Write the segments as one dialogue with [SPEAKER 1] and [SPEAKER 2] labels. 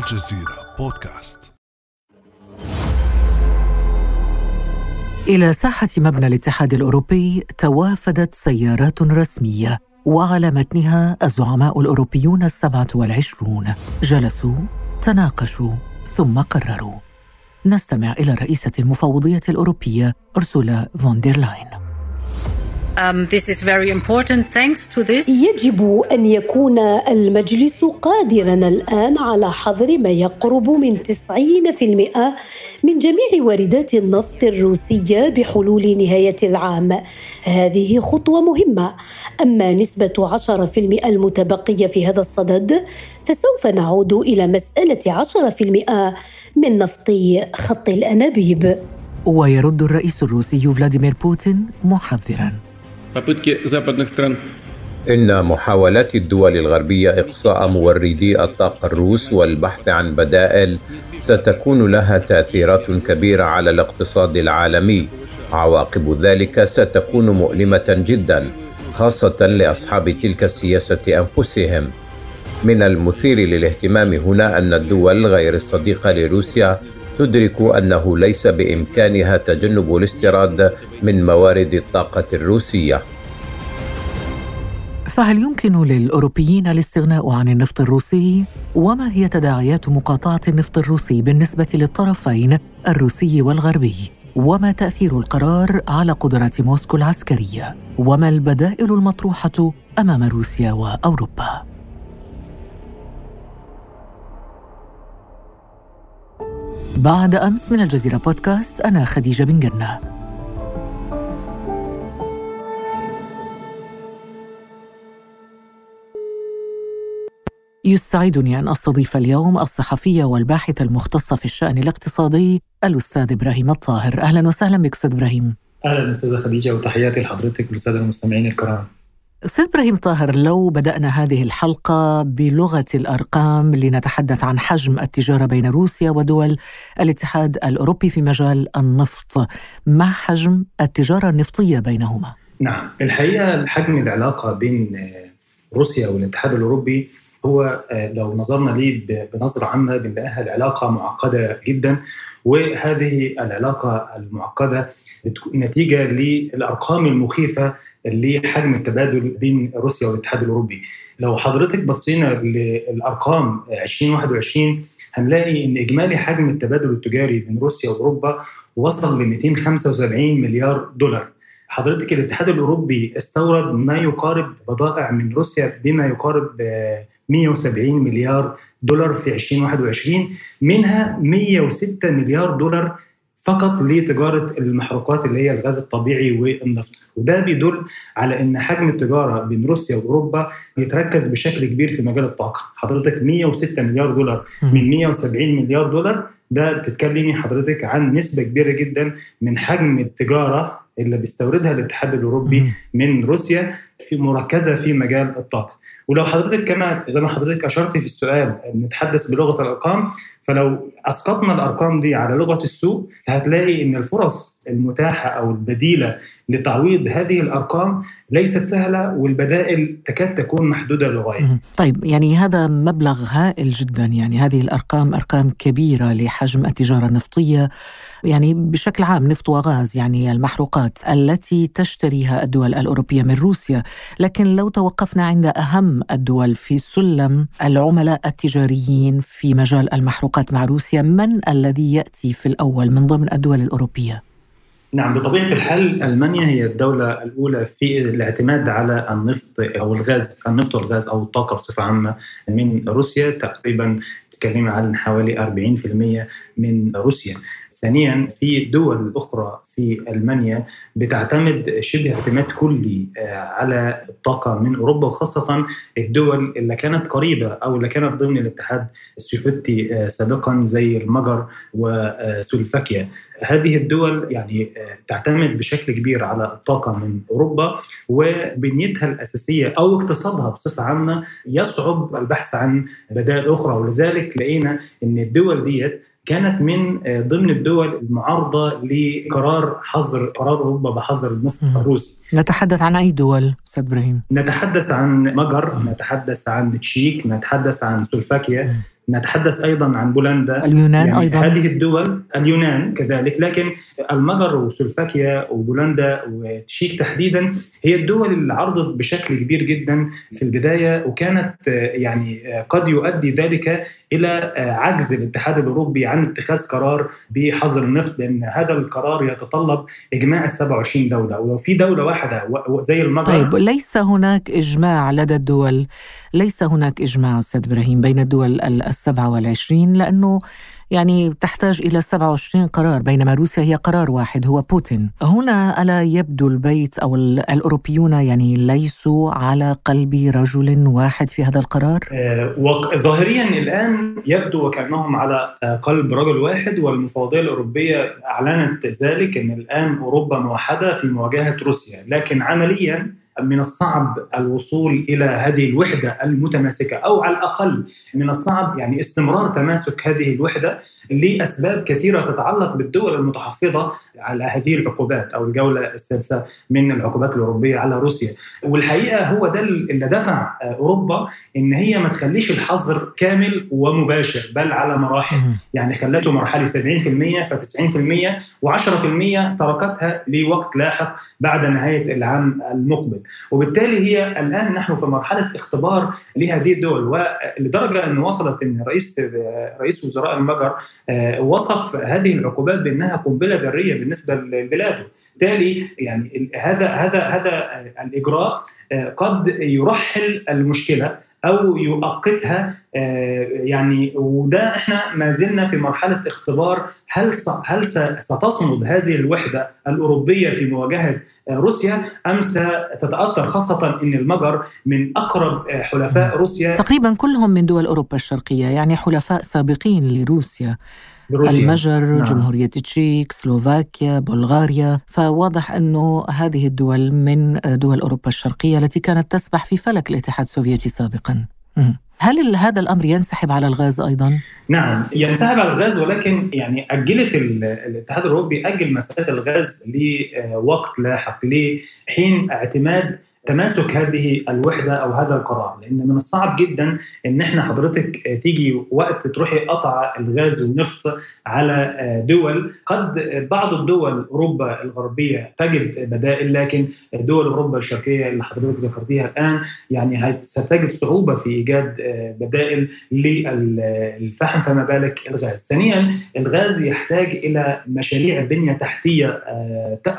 [SPEAKER 1] الجزيرة بودكاست.
[SPEAKER 2] إلى ساحة مبنى الاتحاد الأوروبي توافدت سيارات رسمية وعلى متنها الزعماء الأوروبيون السبعة والعشرون. جلسوا تناقشوا ثم قرروا. نستمع إلى الرئيسة المفوضية الأوروبية أورسولا فون دير لاين.
[SPEAKER 3] Um, this is very important. Thanks to this.
[SPEAKER 4] يجب أن يكون المجلس قادرا الآن على حظر ما يقرب من 90% من جميع واردات النفط الروسية بحلول نهاية العام. هذه خطوة مهمة. أما نسبة 10% المتبقية في هذا الصدد فسوف نعود إلى مسألة 10% من نفط خط الأنابيب.
[SPEAKER 2] ويرد الرئيس الروسي فلاديمير بوتين محذرا
[SPEAKER 5] إن محاولات الدول الغربية إقصاء موردي الطاقة الروس والبحث عن بدائل ستكون لها تأثيرات كبيرة على الاقتصاد العالمي. عواقب ذلك ستكون مؤلمة جدا خاصة لأصحاب تلك السياسة أنفسهم. من المثير للاهتمام هنا أن الدول غير الصديقة لروسيا تدرك أنه ليس بإمكانها تجنب الاستيراد من موارد الطاقة الروسية.
[SPEAKER 2] فهل يمكن للأوروبيين الاستغناء عن النفط الروسي؟ وما هي تداعيات مقاطعة النفط الروسي بالنسبة للطرفين الروسي والغربي؟ وما تأثير القرار على قدرات موسكو العسكرية؟ وما البدائل المطروحة أمام روسيا وأوروبا؟ بعد أمس من الجزيرة بودكاست أنا خديجة بن جنة. يسعدني أن أستضيف اليوم الصحفية والباحثة المختصة في الشأن الاقتصادي الأستاذ إبراهيم الطاهر. أهلا وسهلا بك أستاذ إبراهيم.
[SPEAKER 6] أهلا أستاذة خديجة وتحياتي لحضرتك وللسادة المستمعين الكرام.
[SPEAKER 2] أستاذ إبراهيم طاهر لو بدأنا هذه الحلقة بلغة الأرقام لنتحدث عن حجم التجارة بين روسيا ودول الاتحاد الأوروبي في مجال النفط ما حجم التجارة النفطية بينهما؟
[SPEAKER 6] نعم الحقيقة حجم العلاقة بين روسيا والاتحاد الأوروبي هو لو نظرنا ليه بنظرة عامة بنلاقيها العلاقة معقدة جدا وهذه العلاقة المعقدة نتيجة للأرقام المخيفة لحجم التبادل بين روسيا والاتحاد الأوروبي. لو حضرتك بصينا للأرقام 2021 هنلاقي إن إجمالي حجم التبادل التجاري بين روسيا وأوروبا وصل ل 275 مليار دولار. حضرتك الاتحاد الأوروبي استورد ما يقارب بضائع من روسيا بما يقارب 170 مليار دولار في 2021 منها 106 مليار دولار فقط لتجارة المحروقات اللي هي الغاز الطبيعي والنفط. وده بيدل على إن حجم التجارة بين روسيا وأوروبا بيتركز بشكل كبير في مجال الطاقة. حضرتك 106 مليار دولار من 170 مليار دولار ده بتتكلمي حضرتك عن نسبة كبيرة جدا من حجم التجارة اللي بيستوردها الاتحاد الأوروبي من روسيا في مركزة في مجال الطاقة. ولو حضرتك كما زي ما حضرتك اشرت في السؤال نتحدث بلغة الأرقام فلو أسقطنا الأرقام دي على لغة السوق فهتلاقي إن الفرص المتاحة أو البديلة لتعويض هذه الأرقام ليست سهلة والبدائل تكاد تكون محدودة للغاية.
[SPEAKER 2] طيب يعني هذا مبلغ هائل جدا يعني هذه الأرقام أرقام كبيرة لحجم التجارة النفطية. يعني بشكل عام نفط وغاز يعني المحروقات التي تشتريها الدول الأوروبية من روسيا، لكن لو توقفنا عند أهم الدول في سلم العملاء التجاريين في مجال المحروقات مع روسيا، من الذي يأتي في الأول من ضمن الدول الأوروبية؟
[SPEAKER 6] نعم بطبيعة الحال ألمانيا هي الدولة الأولى في الاعتماد على النفط أو الغاز النفط والغاز أو الطاقة بصفة عامة من روسيا تقريبا تتكلمي عن حوالي 40% من روسيا ثانيا في دول أخرى في ألمانيا بتعتمد شبه اعتماد كلي على الطاقة من أوروبا وخاصة الدول اللي كانت قريبة أو اللي كانت ضمن الاتحاد السوفيتي سابقا زي المجر وسلوفاكيا. هذه الدول يعني تعتمد بشكل كبير على الطاقة من أوروبا وبنيتها الأساسية أو اقتصادها بصفة عامة يصعب البحث عن بدائل أخرى. ولذلك لقينا أن الدول ديت كانت من ضمن الدول المعارضة لقرار حظر قرار أوروبا بحظر النفط الروسي.
[SPEAKER 2] نتحدث عن أي دول أستاذ إبراهيم؟
[SPEAKER 6] نتحدث عن مجر نتحدث عن تشيك نتحدث عن سلوفاكيا. نتحدث أيضا عن بولندا.
[SPEAKER 2] اليونان يعني أيضا.
[SPEAKER 6] هذه الدول اليونان كذلك لكن المجر وسلوفاكيا وبولندا وتشيك تحديدا هي الدول اللي عرضت بشكل كبير جدا في البداية وكانت يعني قد يؤدي ذلك إلى عجز الاتحاد الأوروبي عن اتخاذ قرار بحظر النفط لأن هذا القرار يتطلب إجماع ال 27 دولة. ولو في دولة واحدة زي المجر
[SPEAKER 2] طيب ليس هناك إجماع لدى الدول ليس هناك إجماع أستاذ إبراهيم بين الدول السبعه والعشرين لأنه يعني تحتاج إلى 27 قرار بينما روسيا هي قرار واحد هو بوتين هنا ألا يبدو البيت أو الأوروبيون يعني ليسوا على قلب رجل واحد في هذا القرار؟
[SPEAKER 6] آه ظاهريا الآن يبدو وكأنهم على قلب رجل واحد والمفوضية الأوروبية أعلنت ذلك أن الآن أوروبا موحدة في مواجهة روسيا لكن عمليا من الصعب الوصول إلى هذه الوحدة المتماسكة أو على الأقل من الصعب يعني استمرار تماسك هذه الوحدة لأسباب كثيرة تتعلق بالدول المتحفظة على هذه العقوبات أو الجولة السادسة من العقوبات الأوروبية على روسيا. والحقيقة هو ده اللي دفع أوروبا إن هي ما تخليش الحظر كامل ومباشر بل على مراحل. يعني خلته مرحله 70% ف 90% و10% تركتها لوقت لاحق بعد نهاية العام المقبل. وبالتالي هي الآن نحن في مرحلة اختبار لهذه الدول. ولدرجة أن وصلت إن رئيس رئيس وزراء المجر وصف هذه العقوبات بأنها قنبلة ذرية بالنسبة لبلاده. بالتالي يعني هذا هذا هذا الإجراء قد يرحل المشكلة. أو يؤقتها يعني وده إحنا ما زلنا في مرحلة اختبار هل هل ستصمد هذه الوحدة الأوروبية في مواجهة روسيا أم ستتأثر خاصة إن المجر من أقرب حلفاء روسيا؟
[SPEAKER 2] تقريبا كلهم من دول أوروبا الشرقية يعني حلفاء سابقين لروسيا. بروسيا. المجر نعم. جمهورية تشيك سلوفاكيا بلغاريا فواضح أنه هذه الدول من دول أوروبا الشرقية التي كانت تسبح في فلك الاتحاد السوفيتي سابقا هل هذا الأمر ينسحب على الغاز أيضا؟
[SPEAKER 6] نعم ينسحب على الغاز ولكن يعني أجلت الاتحاد الأوروبي أجل مساله الغاز لوقت لاحق لحين اعتماد تماسك هذه الوحدة أو هذا القرار لأن من الصعب جدا إن إحنا حضرتك تيجي وقت تروحي قطع الغاز والنفط على دول قد بعض الدول أوروبا الغربية تجد بدائل لكن دول أوروبا الشرقية اللي حضرتك ذكرتيها الآن يعني ستجد صعوبة في إيجاد بدائل للفحم فما بالك الغاز. ثانيا الغاز يحتاج إلى مشاريع بنية تحتية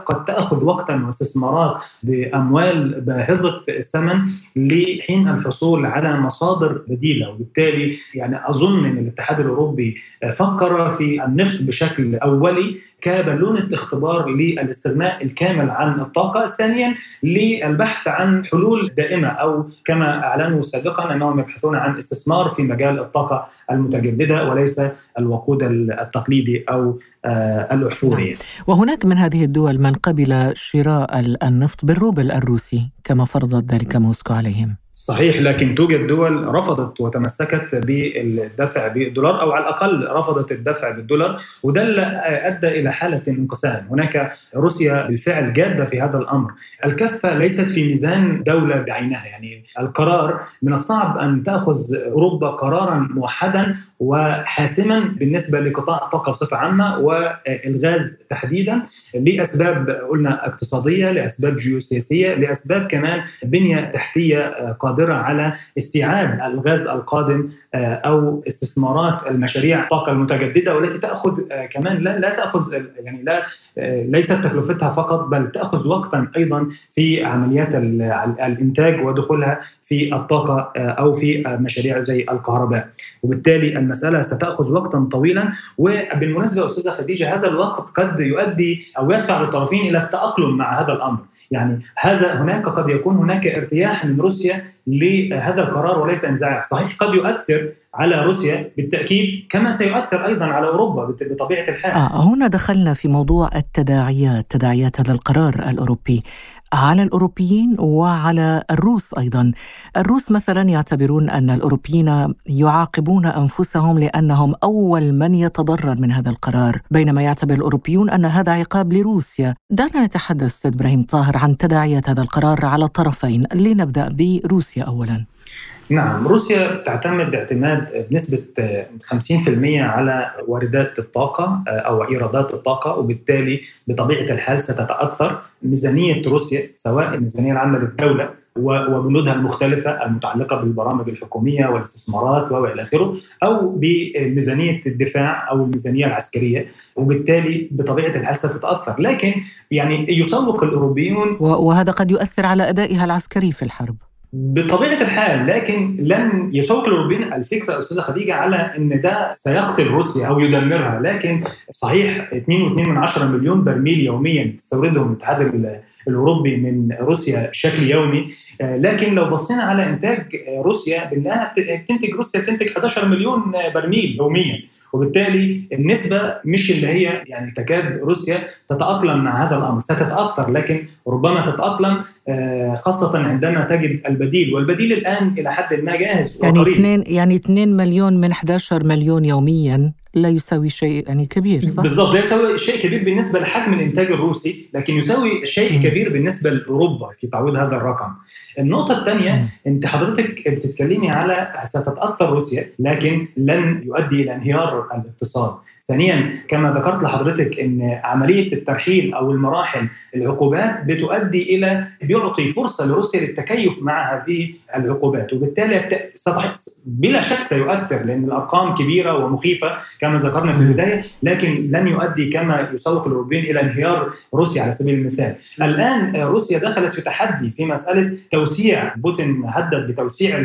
[SPEAKER 6] قد تأخذ وقتا واستثمارات بأموال باهظه الثمن لحين الحصول على مصادر بديلة. وبالتالي يعني أظن إن الاتحاد الأوروبي فكر في النفط بشكل أولي كبالونة اختبار للاستغناء الكامل عن الطاقة. ثانيا للبحث عن حلول دائمة أو كما أعلنوا سابقا أنهم يبحثون عن استثمار في مجال الطاقة المتجددة وليس الوقود التقليدي أو الأحفوري
[SPEAKER 2] وهناك من هذه الدول من قبل شراء النفط بالروبل الروسي كما فرضت ذلك موسكو عليهم.
[SPEAKER 6] صحيح لكن توجد دول رفضت وتمسكت بالدفع بالدولار أو على الأقل رفضت الدفع بالدولار وده اللي أدى إلى حالة انقسام، هناك روسيا بالفعل جادة في هذا الأمر، الكفة ليست في ميزان دولة بعينها، يعني القرار من الصعب أن تأخذ أوروبا قرارا موحدا وحاسما بالنسبة لقطاع الطاقة بصفة عامة والغاز تحديدا لأسباب قلنا اقتصادية، لأسباب جيوسياسية، لأسباب كمان بنية تحتية قادرة على استيعاب الغاز القادم أو استثمارات المشاريع الطاقة المتجددة والتي تأخذ كمان لا لا تأخذ يعني لا ليست تكلفتها فقط بل تأخذ وقتا أيضا في عمليات الإنتاج ودخولها في الطاقة أو في مشاريع زي الكهرباء. وبالتالي المسألة ستأخذ وقتا طويلا. وبالمناسبة أستاذة خديجة هذا الوقت قد يؤدي أو يدفع الطرفين إلى التأقلم مع هذا الأمر. يعني هذا هناك قد يكون هناك ارتياح من روسيا لهذا القرار وليس انزعاج، صحيح قد يؤثر على روسيا بالتأكيد كما سيؤثر أيضا على أوروبا بطبيعة الحال.
[SPEAKER 2] آه هنا دخلنا في موضوع التداعيات، تداعيات هذا القرار الأوروبي على الأوروبيين وعلى الروس أيضا. الروس مثلا يعتبرون أن الأوروبيين يعاقبون أنفسهم لأنهم أول من يتضرر من هذا القرار، بينما يعتبر الأوروبيون أن هذا عقاب لروسيا. دعنا نتحدث أستاذ إبراهيم طاهر عن تداعيات هذا القرار على الطرفين، لنبدأ بروسيا اولا.
[SPEAKER 6] نعم روسيا تعتمد اعتماد بنسبة 50% على واردات الطاقة أو إيرادات الطاقة وبالتالي بطبيعة الحال ستتأثر ميزانية روسيا سواء الميزانية العامة للدولة وبنودها المختلفة المتعلقة بالبرامج الحكومية والاستثمارات وإلى آخره أو بميزانية الدفاع أو الميزانية العسكرية وبالتالي بطبيعة الحال ستتأثر. لكن يعني يسوق الأوروبيون
[SPEAKER 2] وهذا قد يؤثر على أدائها العسكري في الحرب.
[SPEAKER 6] بطبيعة الحال لكن لن يسوق الأوروبيين الفكرة أستاذة خديجة على إن ده سيقتل روسيا أو يدمرها لكن صحيح 2.2 مليون برميل يوميا تستوردهم الاتحاد الأوروبي من روسيا بشكل يومي. لكن لو بصينا على إنتاج روسيا بنلاقيها تنتج روسيا تنتج 11 مليون برميل يوميا. وبالتالي النسبة مش اللي هي يعني تكاد روسيا تتأقلم مع هذا الأمر. ستتأثر لكن ربما تتأقلم خاصة عندما تجد البديل. والبديل الآن إلى حد ما جاهز
[SPEAKER 2] يعني 2 يعني 2 مليون من 11 مليون يوميا لا يساوي شيء يعني كبير صح؟
[SPEAKER 6] بالضبط لا يساوي شيء كبير بالنسبة لحجم الإنتاج الروسي لكن يساوي شيء كبير بالنسبة لأوروبا في تعويض هذا الرقم. النقطة الثانية أنت حضرتك بتتكلمي على ستتأثر روسيا لكن لن يؤدي إلى انهيار الاقتصاد. ثانيا كما ذكرت لحضرتك إن عملية الترحيل أو المراحل العقوبات بتؤدي إلى بيعطي فرصة لروسيا للتكيف مع هذه العقوبات وبالتالي بلا شك سيؤثر لأن الأرقام كبيرة ومخيفة كما ذكرنا في البداية لكن لن يؤدي كما يسوق الاوروبيين إلى انهيار روسيا على سبيل المثال. الآن روسيا دخلت في تحدي في مسألة توسيع بوتين هدد بتوسيع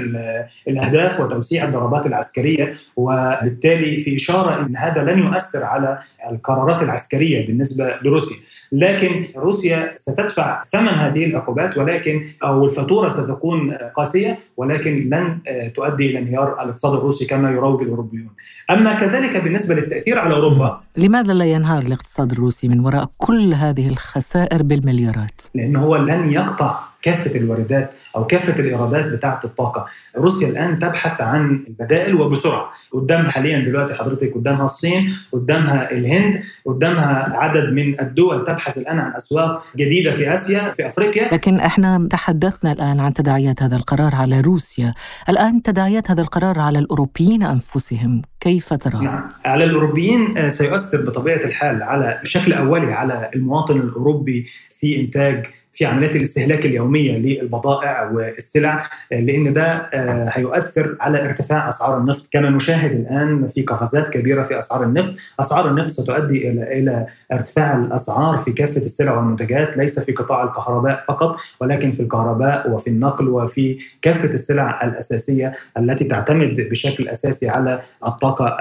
[SPEAKER 6] الأهداف وتوسيع الضربات العسكرية وبالتالي في إشارة إن هذا لن يؤثر على القرارات العسكرية بالنسبة لروسيا لكن روسيا ستدفع ثمن هذه العقوبات ولكن أو الفاتورة ستكون قاسية ولكن لن تؤدي إلى انهيار الاقتصاد الروسي كما يروج الأوروبيون. أما كذلك بالنسبة للتأثير على أوروبا
[SPEAKER 2] لماذا لا ينهار الاقتصاد الروسي من وراء كل هذه الخسائر بالمليارات؟
[SPEAKER 6] لأنه هو لن يقطع كافة الواردات أو كافة الإيرادات بتاعة الطاقة، روسيا الآن تبحث عن البدائل وبسرعة، قدامها حاليا دلوقتي حضرتك قدامها الصين، قدامها الهند، قدامها عدد من الدول تبحث الآن عن أسواق جديدة في آسيا، في أفريقيا.
[SPEAKER 2] لكن إحنا تحدثنا الآن عن تداعيات هذا القرار على روسيا، الآن تداعيات هذا القرار على الأوروبيين أنفسهم، كيف ترى؟
[SPEAKER 6] نعم، على الأوروبيين سيؤثر بطبيعة الحال على بشكل أولي على المواطن الأوروبي في إنتاج في عمليات الاستهلاك اليومية للبضائع والسلع لأن ده هيؤثر على ارتفاع أسعار النفط. كما نشاهد الآن في قفزات كبيرة في أسعار النفط، أسعار النفط ستؤدي إلى إلى ارتفاع الأسعار في كافة السلع والمنتجات. ليس في قطاع الكهرباء فقط ولكن في الكهرباء وفي النقل وفي كافة السلع الأساسية التي تعتمد بشكل أساسي على الطاقة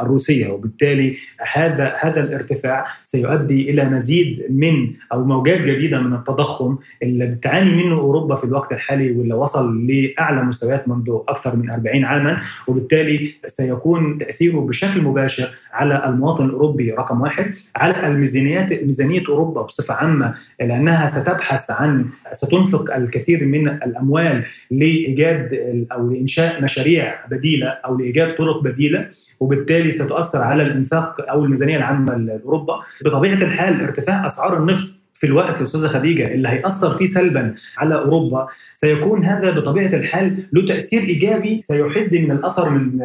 [SPEAKER 6] الروسية. وبالتالي هذا هذا الارتفاع سيؤدي إلى مزيد من أو موجات جديدة من التضخم التضخم اللي بتعاني منه أوروبا في الوقت الحالي واللي وصل لأعلى مستويات منذ أكثر من 40 عاما وبالتالي سيكون تأثيره بشكل مباشر على المواطن الأوروبي رقم واحد على الميزانيات ميزانية أوروبا بصفة عامة لأنها ستبحث عن ستنفق الكثير من الأموال لإيجاد أو لإنشاء مشاريع بديلة أو لإيجاد طرق بديلة وبالتالي ستؤثر على الإنفاق أو الميزانية العامة لأوروبا. بطبيعة الحال ارتفاع أسعار النفط في الوقت أستاذة خديجة اللي هيأثر فيه سلبا على أوروبا سيكون هذا بطبيعة الحال له تأثير إيجابي سيحد من الأثر من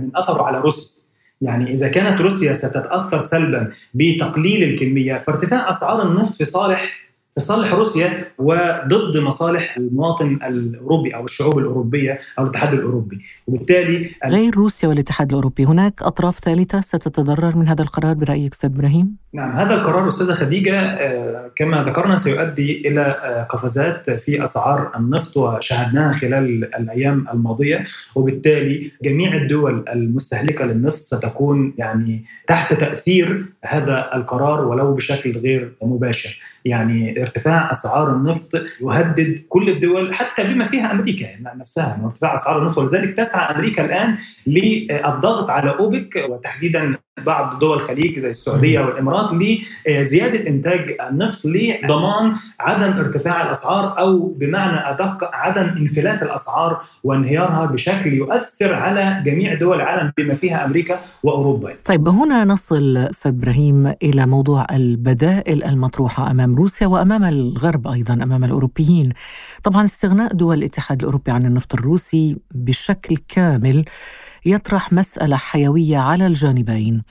[SPEAKER 6] من أثره على روسيا. يعني إذا كانت روسيا ستتأثر سلبا بتقليل الكمية فارتفاع أسعار النفط في صالح في صالح روسيا وضد مصالح المواطن الأوروبي أو الشعوب الأوروبية أو الاتحاد الأوروبي. وبالتالي
[SPEAKER 2] غير روسيا والاتحاد الأوروبي هناك أطراف ثالثة ستتضرر من هذا القرار برأيك أستاذ إبراهيم؟
[SPEAKER 6] نعم هذا القرار أستاذة خديجة كما ذكرنا سيؤدي إلى قفزات في أسعار النفط وشاهدناها خلال الأيام الماضية. وبالتالي جميع الدول المستهلكة للنفط ستكون يعني تحت تأثير هذا القرار ولو بشكل غير مباشر. يعني ارتفاع أسعار النفط يهدد كل الدول حتى بما فيها أمريكا نفسها يعني ارتفاع أسعار النفط ولذلك تسعى أمريكا الآن للضغط على أوبك وتحديدا بعض دول الخليج زي السعودية والإمارات لزياده إنتاج النفط لضمان عدم ارتفاع الأسعار أو بمعنى أدق عدم انفلات الأسعار وانهيارها بشكل يؤثر على جميع دول العالم بما فيها أمريكا وأوروبا.
[SPEAKER 2] طيب هنا نصل أستاذ إبراهيم إلى موضوع البدائل المطروحة أمام روسيا وأمام الغرب أيضا أمام الأوروبيين. طبعا استغناء دول الاتحاد الأوروبي عن النفط الروسي بشكل كامل يطرح مسألة حيوية على الجانبين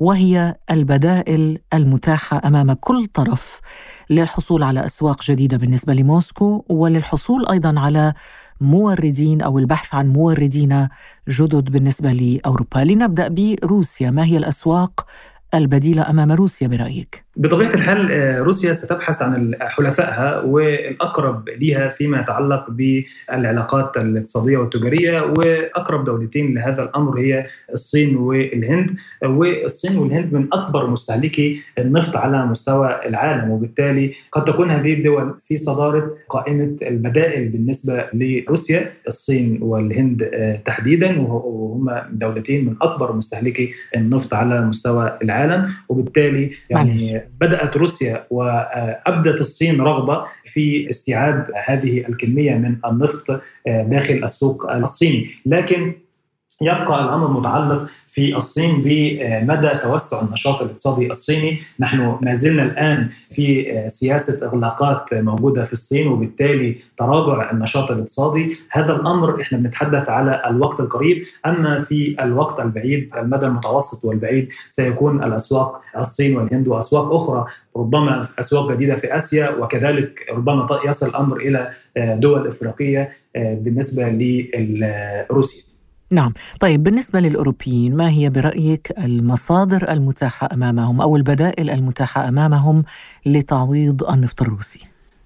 [SPEAKER 2] وهي البدائل المتاحة أمام كل طرف للحصول على أسواق جديدة بالنسبة لموسكو وللحصول أيضا على موردين أو البحث عن موردين جدد بالنسبة لأوروبا، لنبدأ بروسيا، ما هي الأسواق البديله أمام روسيا برأيك؟
[SPEAKER 6] بطبيعة الحال آه، روسيا ستبحث عن حلفائها والأقرب لها فيما يتعلق بالعلاقات الاقتصادية والتجارية وأقرب دولتين لهذا الأمر هي الصين والهند والصين والهند من أكبر مستهلكي النفط على مستوى العالم وبالتالي قد تكون هذه الدول في صدارة قائمة البدائل بالنسبة لروسيا الصين والهند آه، تحديدا وهما دولتين من أكبر مستهلكي النفط على مستوى العالم وبالتالي يعني بدأت روسيا وأبدت الصين رغبة في استيعاب هذه الكمية من النفط آه، داخل السوق الصيني. لكن يبقى الأمر متعلق في الصين بمدى توسع النشاط الاقتصادي الصيني، نحن ما زلنا الآن في سياسة إغلاقات موجودة في الصين وبالتالي تراجع النشاط الاقتصادي، هذا الأمر إحنا بنتحدث على الوقت القريب، أما في الوقت البعيد المدى المتوسط والبعيد سيكون الأسواق الصين والهند وأسواق أخرى ربما أسواق جديدة في آسيا وكذلك ربما يصل الأمر إلى دول إفريقية بالنسبة لروسيا.
[SPEAKER 2] نعم طيب بالنسبة للأوروبيين ما هي برأيك المصادر المتاحة أمامهم أو البدائل المتاحة أمامهم لتعويض النفط الروسي؟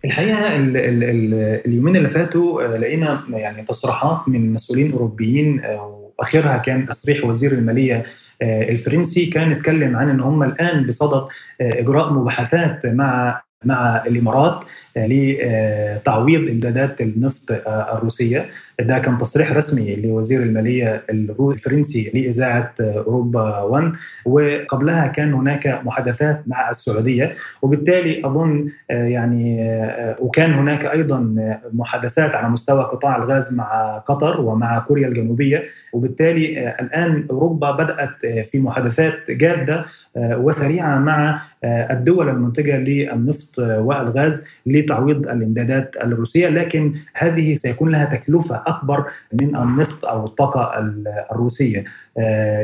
[SPEAKER 6] الحقيقة ال ال ال اليومين اللي فاتوا آه، لقينا يعني تصريحات من مسؤولين أوروبيين آه، واخرها كان تصريح وزير المالية آه، الفرنسي كان اتكلم عن إن هم الآن بصدد إجراء مباحثات مع مع الإمارات لتعويض إمدادات النفط الروسية. ده كان تصريح رسمي لوزير المالية الفرنسي لإذاعة أوروبا 1 وقبلها كان هناك محادثات مع السعودية. وبالتالي أظن آه، يعني آه، وكان هناك أيضا محادثات على مستوى قطاع الغاز مع قطر ومع كوريا الجنوبية. وبالتالي آه، الآن أوروبا بدأت في محادثات جادة وسريعة مع الدول المنتجة للنفط والغاز لتعويض الامدادات الروسية لكن هذه سيكون لها تكلفة أكبر من النفط أو الطاقة الروسية.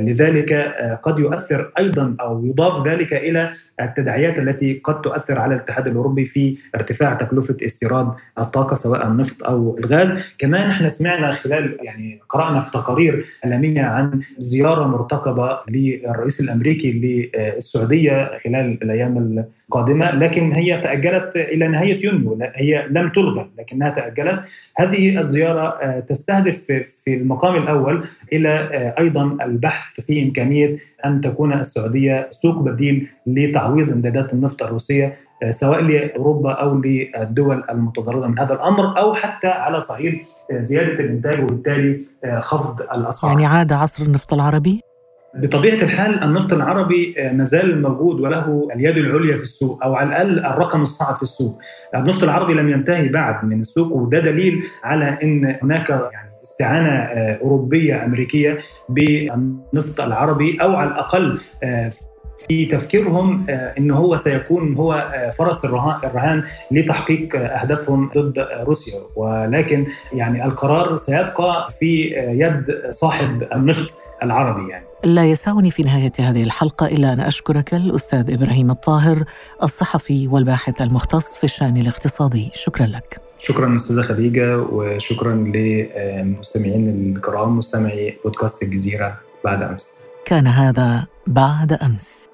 [SPEAKER 6] لذلك آه، قد يؤثر أيضا أو يضاف ذلك إلى التداعيات التي قد تؤثر على الاتحاد الأوروبي في ارتفاع تكلفة استيراد الطاقة سواء النفط أو الغاز، كمان إحنا سمعنا خلال يعني قرأنا في تقارير إعلامية عن زياره مرتقبة للرئيس الأمريكي للسعودية خلال الأيام القادمة لكن هي تأجلت إلى نهاية يونيو هي لم تلغى لكنها تأجلت. هذه الزيارة آه، تستهدف في المقام الأول إلى أيضا البحث في إمكانية أن تكون السعودية سوق بديل لتعويض امدادات النفط الروسية آه، سواء لأوروبا أو للدول المتضررة من هذا الأمر أو حتى على صعيد آه، زيادة الإنتاج وبالتالي آه، خفض الأسعار.
[SPEAKER 2] يعني عاد عصر النفط العربي؟
[SPEAKER 6] بطبيعة الحال النفط العربي ما زال موجود وله اليد العليا في السوق أو على الأقل الرقم الصعب في السوق. النفط العربي لم ينتهي بعد من السوق وده دليل على إن هناك يعني استعانة آه، أوروبية أمريكية بالنفط العربي أو على الأقل آه، في تفكيرهم آه، إن هو سيكون هو فرس الرهان لتحقيق أهدافهم ضد روسيا. ولكن يعني القرار سيبقى في يد صاحب النفط العربي يعني.
[SPEAKER 2] لا يسعني في نهاية هذه الحلقة إلا أن أشكرك الأستاذ إبراهيم الطاهر الصحفي والباحث المختص في الشأن الاقتصادي. شكرا لك.
[SPEAKER 6] شكرا أستاذة خديجة وشكرا للمستمعين الكرام مستمعي بودكاست الجزيرة بعد أمس.
[SPEAKER 2] كان هذا بعد أمس.